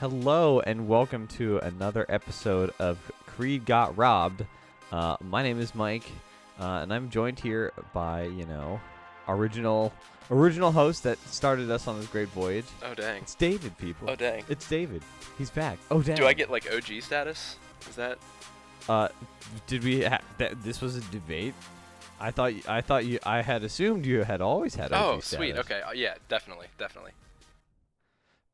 Hello and welcome to another episode of Creed Got Robbed. Uh, my name is Mike, uh, and I'm joined here by you know original original host that started us on this great voyage. Oh dang. It's David, people. Oh dang. It's David. He's back. Oh dang. Do I get like OG status? Is that? Uh, did we? Ha- that this was a debate. I thought. I thought you. I had assumed you had always had. OG Oh sweet. Okay. Uh, yeah. Definitely. Definitely.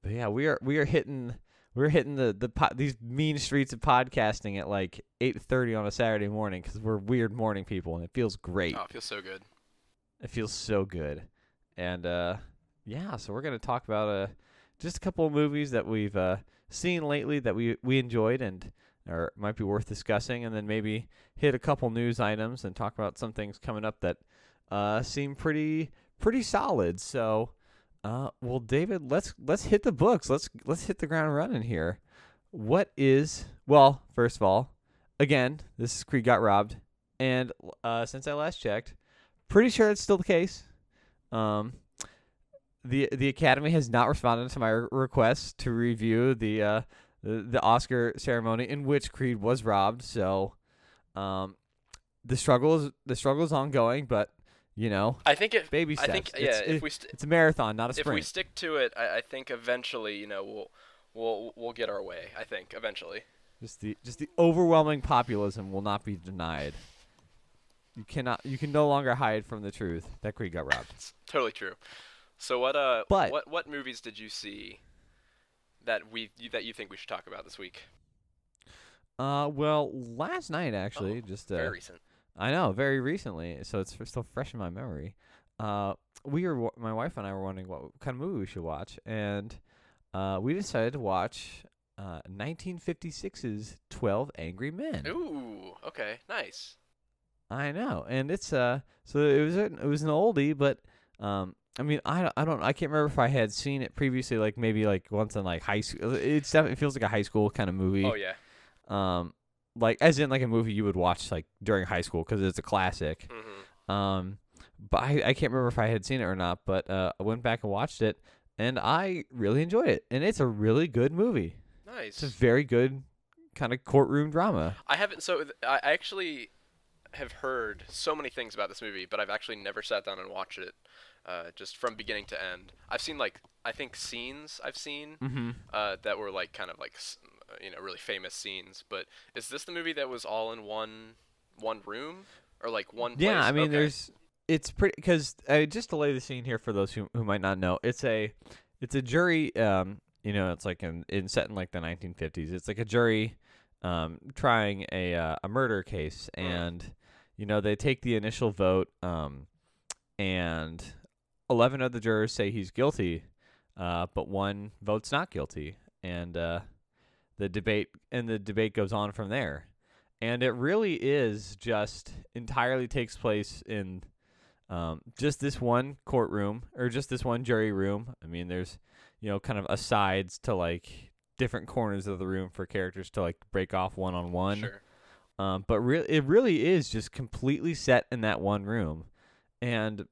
But yeah, we are we are hitting we're hitting the the po- these mean streets of podcasting at like 8:30 on a Saturday morning cuz we're weird morning people and it feels great. Oh, it feels so good. It feels so good. And uh yeah, so we're going to talk about uh just a couple of movies that we've uh seen lately that we we enjoyed and or might be worth discussing and then maybe hit a couple news items and talk about some things coming up that uh seem pretty pretty solid. So uh, well, David, let's let's hit the books. Let's let's hit the ground running here. What is well? First of all, again, this is Creed got robbed, and uh, since I last checked, pretty sure it's still the case. Um, the the Academy has not responded to my re- request to review the uh the, the Oscar ceremony in which Creed was robbed. So, um, the struggle is the struggle is ongoing, but you know, I think if baby steps. I think It's- yeah, it- we st- it's a marathon, not a sprint. if we stick to it, I, I think eventually, you know, we'll we'll we'll get our way. I think eventually. Just the just the overwhelming populism will not be denied. You cannot you can no longer hide from the truth that Creed got robbed. It's totally true. So what uh But- what what movies did you see that we you, that you think we should talk about this week? Uh well, last night actually, just uh, Very recent. I know, very recently, so it's still fresh in my memory. Uh we were my wife and I were wondering what kind of movie we should watch and uh we decided to watch uh 1956's 12 Angry Men. Ooh. Okay. Nice. I know, and it's uh, so it was a, it was an oldie, but um, I mean, I I don't, I can't remember if I had seen it previously, like maybe like once in like high school. It's definitely it feels like a high school kind of movie. Oh yeah. Um, like as in like a movie you would watch like during high school because it's a classic. hmm Um, but I, I can't remember if I had seen it or not. But uh, I went back and watched it, and I really enjoyed it, and it's a really good movie. Nice. It's a very good kind of courtroom drama. I haven't. So I actually have heard so many things about this movie, but I've actually never sat down and watched it, uh, just from beginning to end. I've seen like I think scenes I've seen Mm-hmm. uh, that were like kind of like you know really famous scenes. But is this the movie that was all in one one room or like one? Yeah. I mean, Okay. there's it's pretty because uh, just to lay the scene here for those who who might not know, it's a it's a jury. Um, you know, it's like in, in set in like the 1950s. It's like a jury, um, trying a uh, a murder case, Mm. and you know they take the initial vote, um, and eleven of the jurors say he's guilty, uh, but one votes not guilty, and uh, the debate and the debate goes on from there and it really is just entirely takes place in um, just this one courtroom or just this one jury room. I mean, there's you know kind of asides to like different corners of the room for characters to like break off one on one. sure. Um, but really, it really is just completely set in that one room, and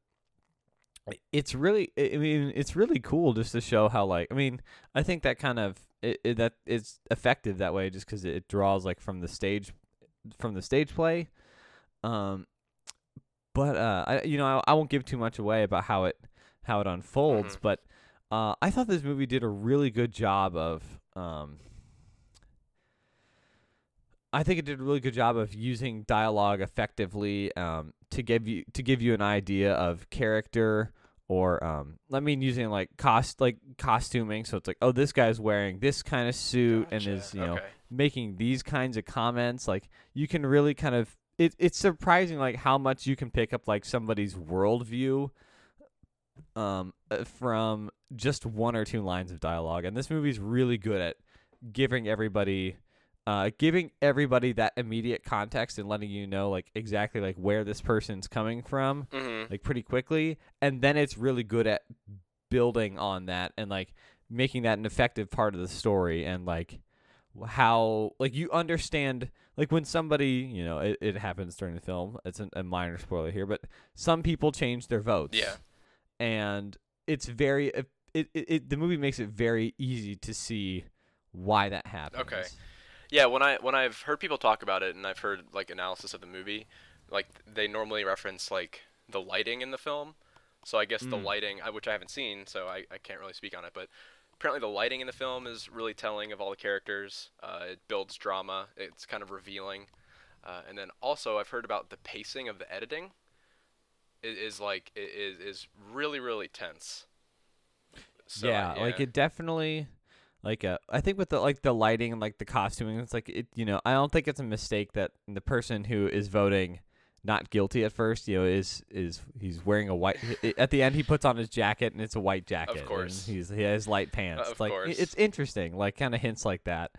it's really, I mean, it's really cool just to show how like, I mean, I think that kind of it, it that it's effective that way just because it draws like from the stage, from the stage play. Um, but uh, I you know I, I won't give too much away about how it how it unfolds, Mhm. but uh, I thought this movie did a really good job of um. I think it did a really good job of using dialogue effectively um, to give you to give you an idea of character or um, I mean using like cost like costuming. So it's like, oh, this guy's wearing this kind of suit and is you know okay. making these kinds of comments. Like you can really kind of it, it's surprising like how much you can pick up like somebody's worldview um uh, from just one or two lines of dialogue. And this movie's really good at giving everybody uh giving everybody that immediate context and letting you know like exactly like where this person's coming from hmm like pretty quickly and then it's really good at building on that and like making that an effective part of the story and like how like you understand like when somebody you know it, it happens during the film it's an, a minor spoiler here but some people change their votes Yeah. and it's very it, it, it the movie makes it very easy to see why that happens. Okay. Yeah, when I when I've heard people talk about it and I've heard like analysis of the movie, like they normally reference like the lighting in the film. So I guess the Mm. lighting, which I haven't seen, so I, I can't really speak on it. But apparently the lighting in the film is really telling of all the characters. Uh, it builds drama. It's kind of revealing. Uh, and then also I've heard about the pacing of the editing. It is like it is is really really tense. So, yeah, like it definitely like uh, I think with the like the lighting and like the costuming it's like it you know I don't think it's a mistake that the person who is voting not guilty at first you know is is he's wearing a white at the end he puts on his jacket and it's a white jacket and course. he's he has light pants of like course. it's interesting like kind of hints like that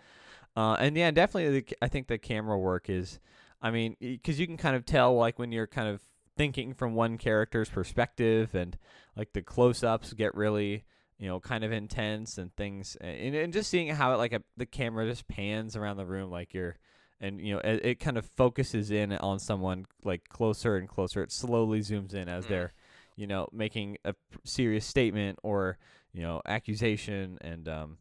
uh and yeah definitely the, I think the camera work is I mean because you can kind of tell like when you're kind of thinking from one character's perspective and like the close-ups get really you know kind of intense and things and, and just seeing how it like a, the camera just pans around the room like you're and you know it, it kind of focuses in on someone like closer and closer it slowly zooms in as Mm. they're you know making a serious statement or you know accusation and um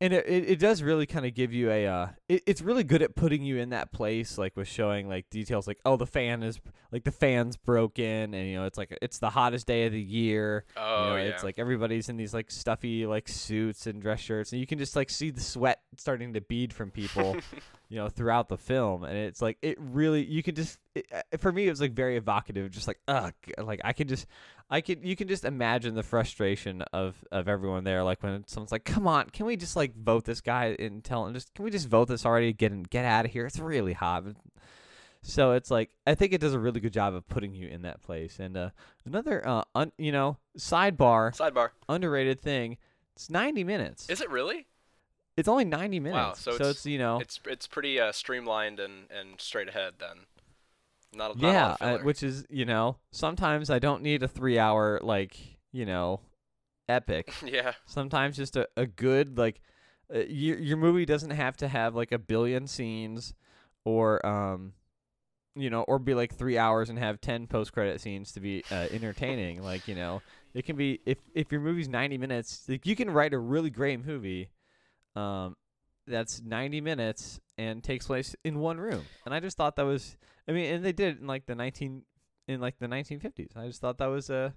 and it, it, it does really kind of give you a uh it, it's really good at putting you in that place like with showing like details like oh the fan is like the fan's broken and you know it's like it's the hottest day of the year Oh you know, yeah. it's like everybody's in these like stuffy like suits and dress shirts, and you can just like see the sweat starting to bead from people, you know, throughout the film. And it's like it really, you can just, it, uh, for me, it was like very evocative. Just like, ugh, like I can just, I can, you can just imagine the frustration of of everyone there. Like when someone's like, "Come on, can we just like vote this guy and tell him just can we just vote this already? Get get out of here. It's really hot." So it's like I think it does a really good job of putting you in that place. And uh, another, uh, un, you know, sidebar, Sidebar. underrated thing. It's 90 minutes. Is it really? It's only 90 minutes. Wow, so it's- you know, It's it's pretty uh, streamlined and, and straight ahead then. Not, a- not yeah, uh, which is you know sometimes I don't need a three hour like you know epic. yeah. sometimes just a, a good like uh, your your movie doesn't have to have like a billion scenes or um you know or be like 3 hours and have 10 post credit scenes to be uh, entertaining like you know it can be if if your movie's 90 minutes like you can write a really great movie um that's 90 minutes and takes place in one room and i just thought that was i mean and they did it in like the 19 in like the 1950s i just thought that was a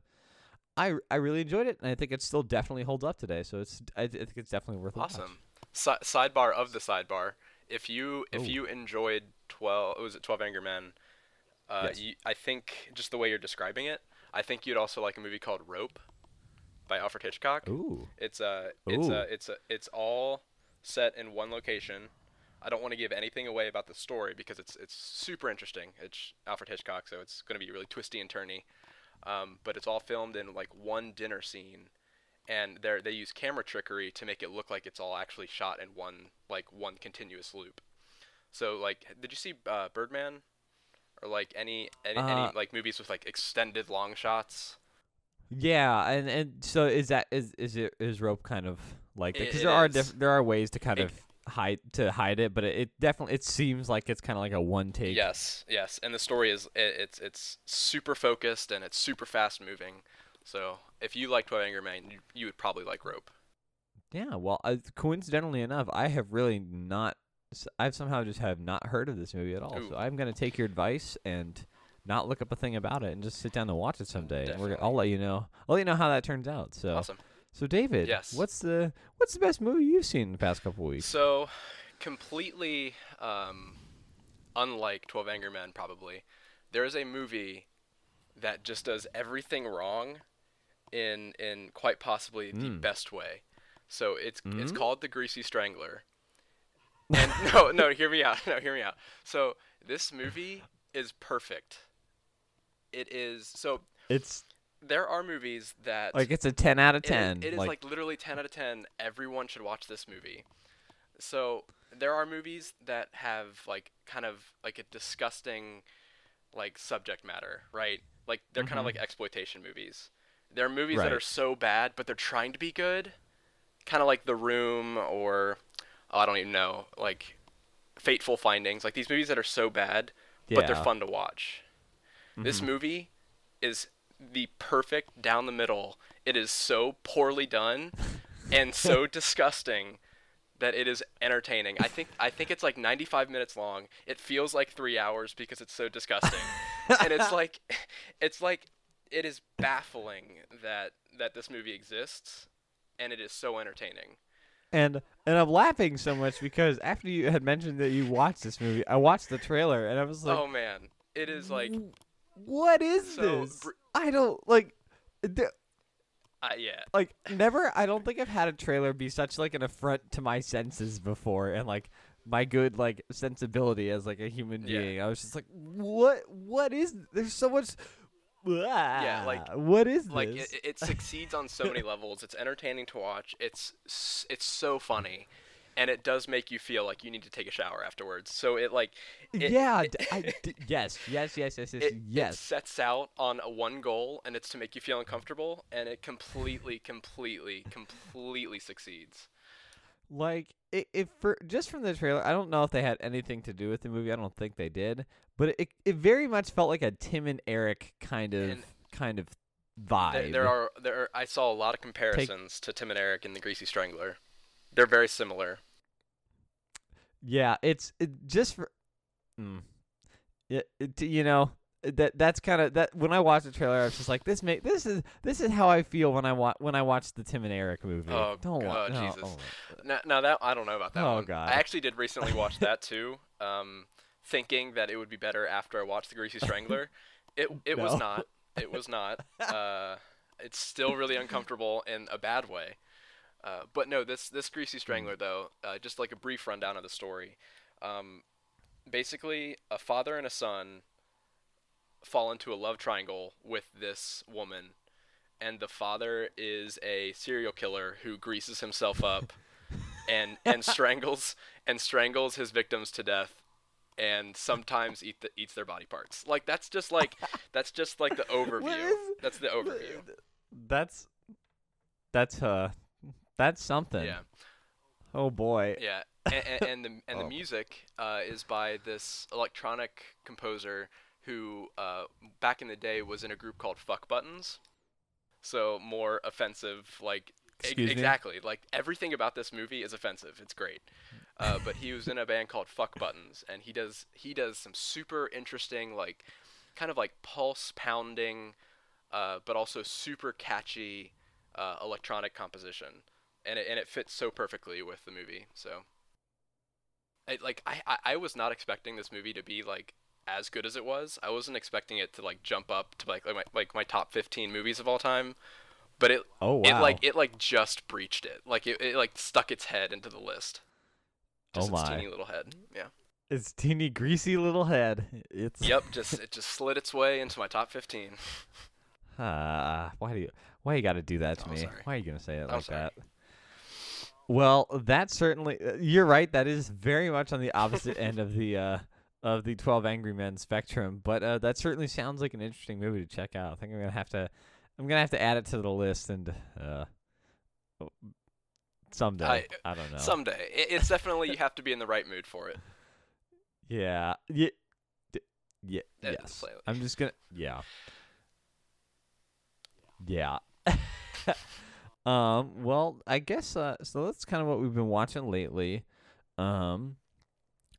I, I really enjoyed it, and I think it still definitely holds up today. So it's I, I think it's definitely worth a. Awesome. Si- sidebar of the sidebar. If you if Oh. you enjoyed 12 was it 12 Angry Men? Uh, Yes. you, I think just the way you're describing it, I think you'd also like a movie called Rope by Alfred Hitchcock. Ooh, It's uh it's Ooh. uh it's uh, it's all set in one location. I don't want to give anything away about the story because it's it's super interesting. It's Alfred Hitchcock, so it's going to be really twisty and turny. Um, but it's all filmed in like one dinner scene, and they they use camera trickery to make it look like it's all actually shot in one like one continuous loop. So like, did you see uh, Birdman, or like any any, Uh, any like movies with like extended long shots? Yeah, and and so is that is is it is rope kind of like that? Because there are diff- there are ways to kind It- of hide to hide it, but it, it definitely it seems like it's kind of like a one take. Yes, yes, and the story is it, it's it's super focused and it's super fast moving. So if you like Twelve Angry Men, you, you would probably like Rope. Yeah, well, uh, coincidentally enough, I have really not. I've somehow just have not heard of this movie at all. Ooh. So I'm gonna take your advice and not look up a thing about it and just sit down and watch it someday. Definitely. I'll let you know. I'll let you know how that turns out. So, Awesome. so David, Yes. what's the what's the best movie you've seen in the past couple weeks? So completely um, unlike Twelve Angry Men, probably there is a movie that just does everything wrong in in quite possibly the Mm. best way. So it's it's Mm? called The Greasy Strangler. And no, no, hear me out. No, hear me out. So this movie is perfect. It is so It's there are movies that like it's a ten out of it is- ten. it is like, literally 10 out of 10. Everyone should watch this movie. So there are movies that have like kind of like a disgusting like subject matter, right? Like they're kind of Mhm. like exploitation movies. There are movies that are so bad, but they're trying to be good, kind of like The Room or oh, I don't even know, like Fateful Findings. Like these movies that are so bad, but they're fun to watch. This Mhm. movie is the perfect down the middle. It is so poorly done and so disgusting that it is entertaining. I think I think it's like 95 minutes long. It feels like 3 hours because it's so disgusting. and it's like it's like it is baffling that that this movie exists and it is so entertaining. and and I'm laughing so much because after you had mentioned that you watched this movie, I watched the trailer and I was like, oh man, it is like "W- what is So this? I don't like. uh, yeah. like never i don't think i've had a trailer be such like an affront to my senses before and like my good like sensibility as like a human Yeah. being i was just like what what is there's so much Yeah, like- what is Like this it, it succeeds on so many levels. It's entertaining to watch. It's it's so funny. And it does make you feel like you need to take a shower afterwards. So it like it- yeah it- I d- yes yes yes yes yes it, it sets out on a one goal and it's to make you feel uncomfortable and it completely completely completely succeeds. Like it, it for just from the trailer i don't know if they had anything to do with the movie i don't think they did but it it very much felt like a tim and eric kind of And kind of vibe there, there are there are, i saw a lot of comparisons to tim and eric and the greasy strangler they're very similar Yeah, it's it, just for. Mm, it, it, you know that that's kind of that when I watched the trailer, I was just like, this make this is this is how I feel when I watch when I watch the Tim and Eric movie. Oh, Don't wa- God, no, Jesus. oh. now, now that i don't know about that Oh, one God. i actually did recently watch that too um thinking that it would be better after i watched the greasy strangler it it was not it was not uh it's still really uncomfortable in a bad way Uh, but no, this this Hmm. Greasy Strangler though, uh, just like a brief rundown of the story. Um, basically, a father and a son fall into a love triangle with this woman, and the father is a serial killer who greases himself up and and strangles and strangles his victims to death and sometimes eat the, eats their body parts. Like that's just like that's just like the overview. is- that's the overview. That's that's uh that's something. Yeah. Oh boy. Yeah, and, and, and the and the Oh. music uh, is by this electronic composer who, uh, back in the day, was in a group called Fuck Buttons. So more offensive, like Excuse me? exactly, like everything about this movie is offensive. It's great, uh, but he was in a band called Fuck Buttons, and he does he does some super interesting, like kind of like pulse pounding, uh, but also super catchy uh, electronic composition and it, and it fits so perfectly with the movie. So, I, like I, I I was not expecting this movie to be like as good as it was. I wasn't expecting it to like jump up to like like my, like my top 15 movies of all time. But it Oh wow. it like it like just breached it. Like it, it like stuck its head into the list. Just Oh its my. teeny little head. Yeah. It's teeny greasy little head. It's Yep. Just it just slid its way into my top 15. Ah, why do you why you got to do that to Oh, me? sorry. Why are you gonna say it I'm like sorry. that? Well, that certainly uh, you're right. That is very much on the opposite end of the uh, of the Twelve Angry Men spectrum. But uh, that certainly sounds like an interesting movie to check out. I think I'm gonna have to I'm gonna have to add it to the list and uh, someday. I, I- don't know. Someday. It, it's definitely you have to be in the right mood for it. yeah. Yeah. Yeah. Yes. I'm just gonna. Yeah. Yeah. um. Well, I guess. Uh. So that's kind of what we've been watching lately. Um.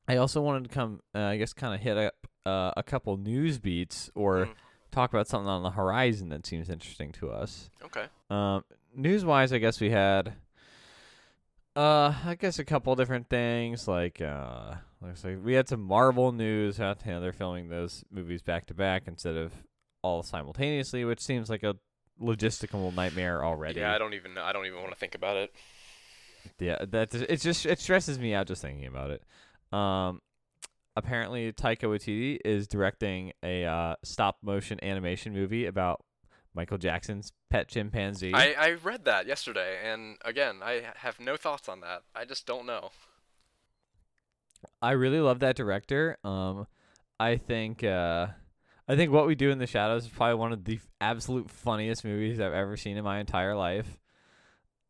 I also wanted to come. Uh, I guess kind of hit up uh, a couple news beats or Mm, talk about something on the horizon that seems interesting to us. okay. Um, news wise, I guess we had, uh, I guess a couple different things. Like, uh, looks like we had some Marvel news. How you know, they're filming those movies back to back instead of all simultaneously, which seems like a logistical nightmare already. Yeah, I don't even. I don't even want to think about it. Yeah, that it's just it stresses me out just thinking about it. Um, apparently Taika Waititi is directing a uh, stop motion animation movie about Michael Jackson's pet chimpanzee. I, I read that yesterday, and again, I have no thoughts on that. I just don't know. I really love that director. Um, I think uh, I think what we do in the shadows is probably one of the absolute funniest movies I've ever seen in my entire life.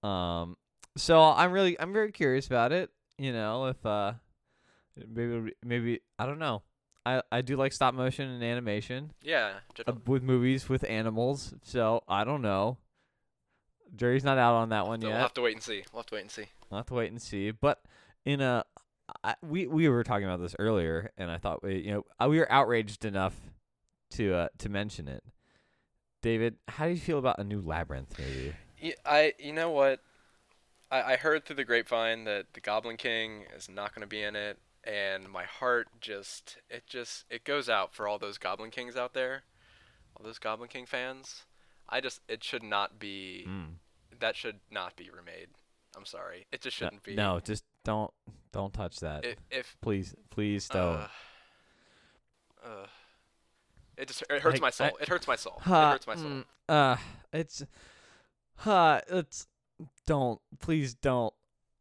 Um, so I'm really I'm very curious about it. You know, if uh, maybe maybe I don't know. I I do like stop motion and animation Yeah, uh, with movies with animals. So I don't know. jury's not out on that one yet. we'll have to wait and see. We'll have to wait and see. We'll have to wait and see. But in a, I, we we were talking about this earlier, and I thought we, you know, we were outraged enough to uh, to mention it. David, how do you feel about a new Labyrinth movie? Y- I you know what? I, I heard through the grapevine that the Goblin King is not going to be in it, and my heart just it just it goes out for all those Goblin Kings out there, all those Goblin King fans. I just it should not be Mm. that should not be remade. I'm sorry, it just shouldn't be. No, just don't don't touch that. If, if please, please don't. uh, uh, it just it hurts Like, my soul. I- it hurts my soul. Ha- it hurts my soul. mm, Uh, it's, uh, it's, don't, please don't.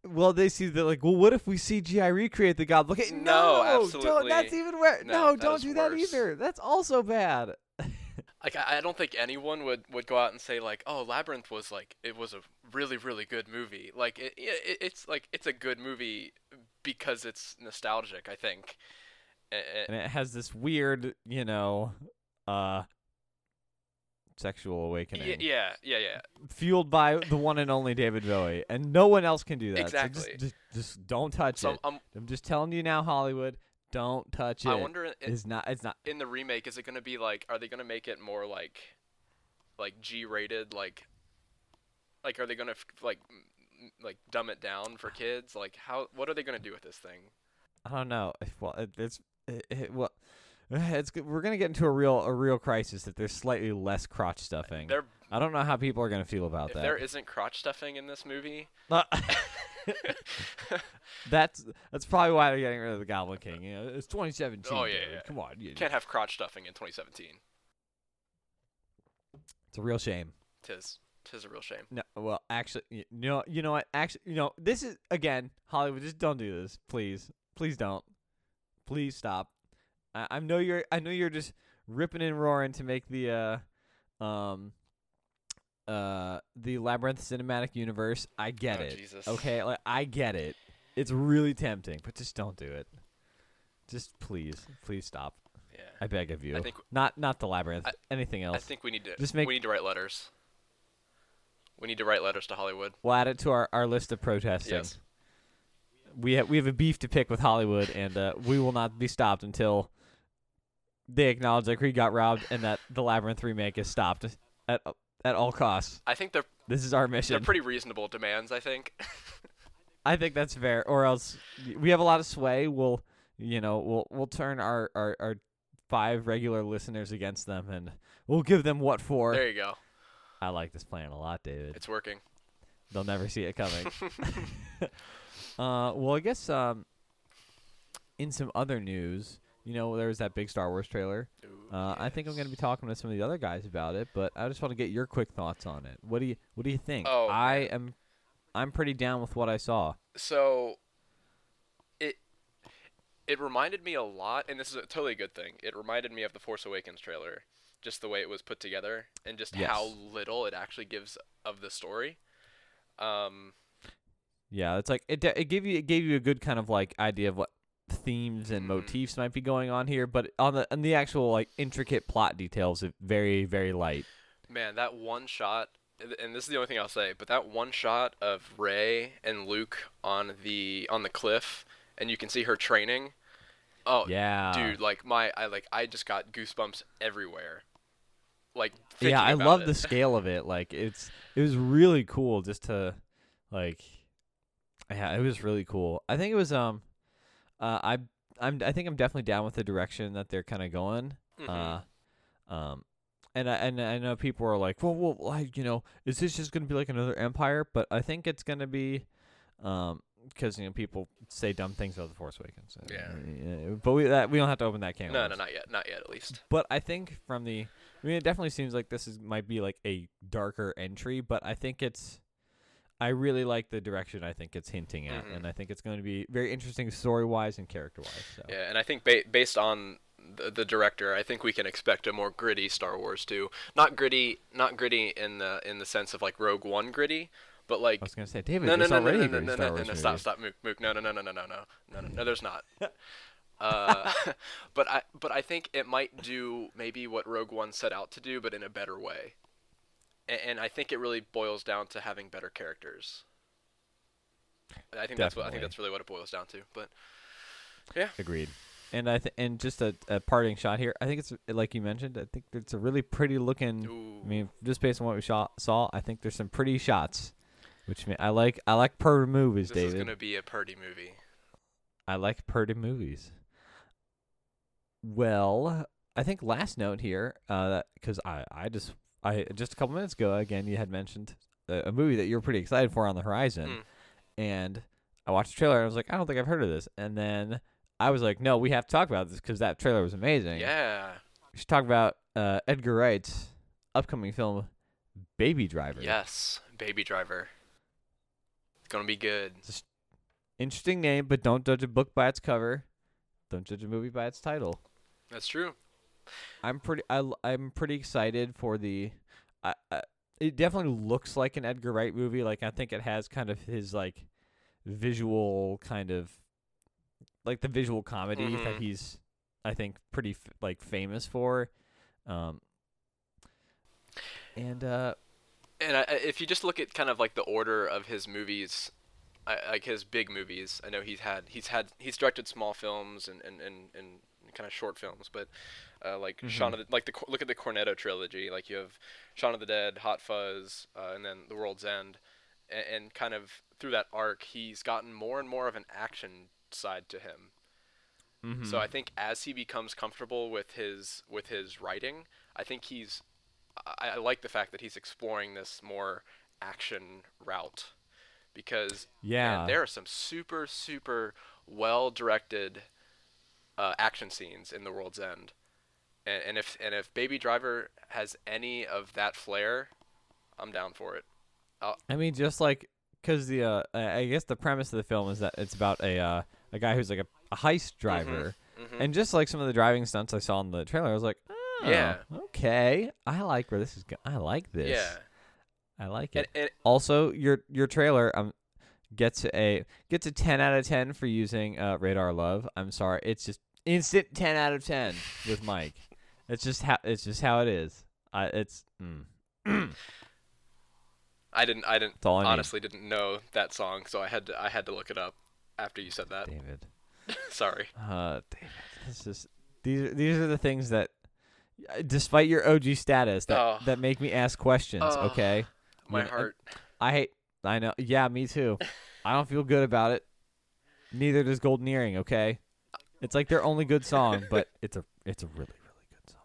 Well, they see that like, well, what if we CGI recreate the goblin? Okay, No, Don't, absolutely. that's even worse. No, No, don't do that either. That's also bad. Like I, I don't think anyone would, would go out and say like, oh, Labyrinth was like it was a really really good movie. Like it, it it's like it's a good movie because it's nostalgic. I think. A- and it has this weird, you know, uh, sexual awakening y- yeah, yeah, yeah. fueled by the one and only David Bowie, and no one else can do that. So Exactly. just, just, just don't touch So it. um, I'm just telling you now, Hollywood, don't touch it. I wonder in, It's not. It's not. in the remake is it going to be like are they going to make it more like like G rated like like are they going to like like dumb it down for kids like how what are they going to do with this thing I don't know. If- Well, it, it's it, it, well, it's we're gonna get into a real a real crisis if there's slightly less crotch stuffing. there I don't know how people are gonna feel about if that. there isn't crotch stuffing in this movie Uh, that's that's probably why they're getting rid of the Goblin King. You know, it's 2017. Oh, yeah, yeah. Come on, you, can't have crotch stuffing in 2017 it's a real shame. tis tis a real shame No, well, actually, you know, you know what? Actually, you know, this is again Hollywood. Just don't do this, please. Please don't. Please stop. I, I know you're. I know you're just ripping and roaring to make the uh, um, uh, the labyrinth cinematic universe. I get Oh, it. Jesus. Okay, like I get it. It's really tempting, but just don't do it. Just please, please stop. yeah I beg of you. I think not not the labyrinth. I- anything else. I think we need to Just make- we need to write letters we need to write letters to Hollywood we'll add it to our, our list of protesting. yes we have we have a beef to pick with Hollywood, and uh, we will not be stopped until they acknowledge that Creed got robbed and that the Labyrinth remake is stopped at at all costs. I think they're This is our mission. they're pretty reasonable demands I think I think that's fair. Or else we have a lot of sway. We'll you know we'll we'll turn our our, our five regular listeners against them, and we'll give them what for. there you go I like this plan a lot, David. it's working They'll never see it coming. Uh, well, I guess um, in some other news, you know, there was that big Star Wars trailer. Uh, I think I'm going to be talking to some of the other guys about it, but I just want to get your quick thoughts on it. What do you What do you think? Oh, I am, I'm pretty down with what I saw. so it it reminded me a lot and this is a totally good thing it reminded me of the force awakens trailer just the way it was put together and just how little it actually gives of the story um Yeah, it's like it. It gave you it gave you a good kind of like idea of what themes and Mhm. motifs might be going on here, but on the on the actual like intricate plot details, it very very light. man that one shot and- and this is the only thing I'll say but that one shot of Rey and Luke on the on the cliff and you can see her training oh yeah, dude like my I like I just got goosebumps everywhere like yeah, I love it. the scale of it. Like it's it was really cool just to like yeah, it was really cool. I think it was um uh I I'm I think I'm definitely down with the direction that they're kind of going. Mhm. Uh um and I and I know people are like, "Well, well, like, you know, is this just going to be like another empire?" But I think it's going to be um because you know people say dumb things about the Force Awakens. Uh, Yeah. yeah, But we that we don't have to open that can. no no not yet not yet at least But I think from the, I mean, it definitely seems like this is might be like a darker entry, but I think it's, I really like the direction I think it's hinting at, Mhm. and I think it's going to be very interesting story wise and character wise. So. Yeah, and I think ba- based on the, the director, I think we can expect a more gritty Star Wars too. Not gritty, not gritty in the in the sense of like Rogue One gritty, but like I was going to say, David, no, no, no, no, already no, no, great no, no, no, stop, stop, Mook, Mook, no, no, no, no, no, no, no, no, no, no, there's not. Uh, but I, but I think it might do maybe what Rogue One set out to do, but in a better way. And, and I think it really boils down to having better characters. I think that's what I think that's really what it boils down to. But yeah, Agreed. And I th- and just a, a parting shot here. I think it's like you mentioned. I think it's a really pretty looking. ooh, I mean, just based on what we saw, saw I think there's some pretty shots, which mean I like. I like per movies, this is David. gonna be a Purdy movie. I like Purdy movies. Well, I think last note here, uh, because I, I just, I just a couple minutes ago, again, you had mentioned a, a movie that you were pretty excited for on the horizon, Mm. and I watched the trailer and I was like, I don't think I've heard of this, and then I was like, no, we have to talk about this because that trailer was amazing. Yeah. we should talk about uh, Edgar Wright's upcoming film, Baby Driver. Yes. Baby Driver. It's gonna be good. Interesting name, but don't judge a book by its cover. Don't judge a movie by its title. That's true. I'm pretty I, am pretty excited for the I, I it definitely looks like an Edgar Wright movie like I think it has kind of his like visual kind of like the visual comedy that Mhm. he's I think pretty f- like famous for um and uh And I- if you just look at kind of like the order of his movies, I, like his big movies, I know he's had he's had he's directed small films and and, and, and kind of short films, but uh, like Shaun of the, like the look at the Cornetto trilogy, like you have Shaun of the Dead, Hot Fuzz, uh, and then The World's End, and, and kind of through that arc, he's gotten more and more of an action side to him. Mm-hmm. So I think as he becomes comfortable with his with his writing, I think he's I, I like the fact that he's exploring this more action route because yeah man, there are some super super well directed uh, action scenes in The World's End, and, and if and if Baby Driver has any of that flair, I'm down for it. I mean, just like because the uh, I guess the premise of the film is that it's about a uh, a guy who's like a, a heist driver, Mhm. and just like some of the driving stunts I saw in the trailer, I was like, oh, Yeah. okay, I like where this is. Go- I like this. yeah, I like and, it. and Also, your your trailer um gets a gets a ten out of ten for using uh, Radar Love. I'm sorry, it's just instant ten out of ten with Mike. It's just how it's just how it is. I it's mm, I didn't I didn't I need, honestly didn't know that song, so I had to I had to look it up after you said that. David. Sorry. Uh, David, it's just these are these are the things that, despite your OG status, that Oh. that make me ask questions. Oh. Okay, My Yeah, heart. I hate. I know. Yeah, me too. I don't feel good about it. Neither does Golden Earring. Okay, it's like their only good song, but it's a it's a really really good song.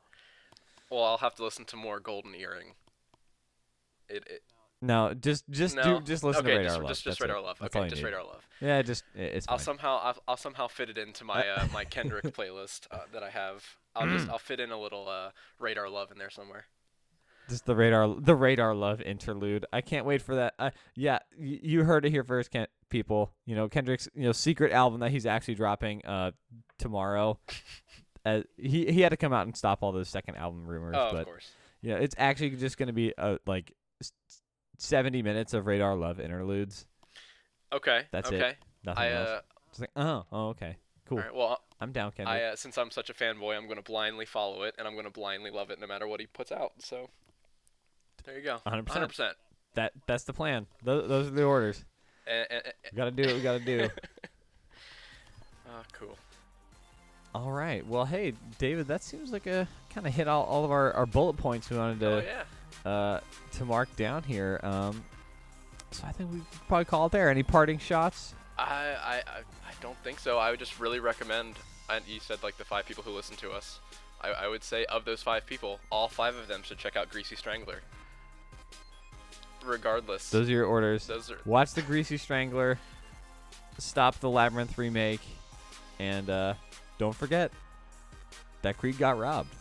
Well, I'll have to listen to more Golden Earring. It, it No, just just no. do just listen okay, to Radar just, Love. just, just Radar it. Love. That's Okay, just need. Radar Love. Yeah, just i- it's I'll fine. somehow I'll, I'll somehow fit it into my uh, my Kendrick playlist uh, that I have. I'll just I'll fit in a little uh, Radar Love in there somewhere. Just the radar, the radar love interlude. I can't wait for that. Uh, yeah, y- you heard it here first, Ken- people. You know Kendrick's, you know, secret album that he's actually dropping uh tomorrow. Uh, he he had to come out and stop all those second album rumors, Oh, but of course. yeah, it's actually just gonna be uh like seventy minutes of radar love interludes. Okay. That's it. okay. Nothing I else. uh, Just like oh oh okay cool. all right, well, I'm down, Kendrick. I uh, since I'm such a fanboy, I'm gonna blindly follow it, and I'm gonna blindly love it no matter what he puts out. So there you go. 100%. 100. percent that that's the plan. Those those are the orders. And, and, We gotta do what we gotta do. oh, cool. All right. Well, hey, David, that seems like a kind of hit all, all of our, our bullet points we wanted oh to yeah. uh, to mark down here. Um, so I think we probably call it there. Any parting shots? I, I, I, I don't think so. I would just really recommend. And you said like the five people who listen to us. I, I would say of those five people, all five of them should check out Greasy Strangler. Regardless, Those are your orders. those are Watch the Greasy Strangler. Stop the Labyrinth remake, and uh, don't forget that Creed got robbed.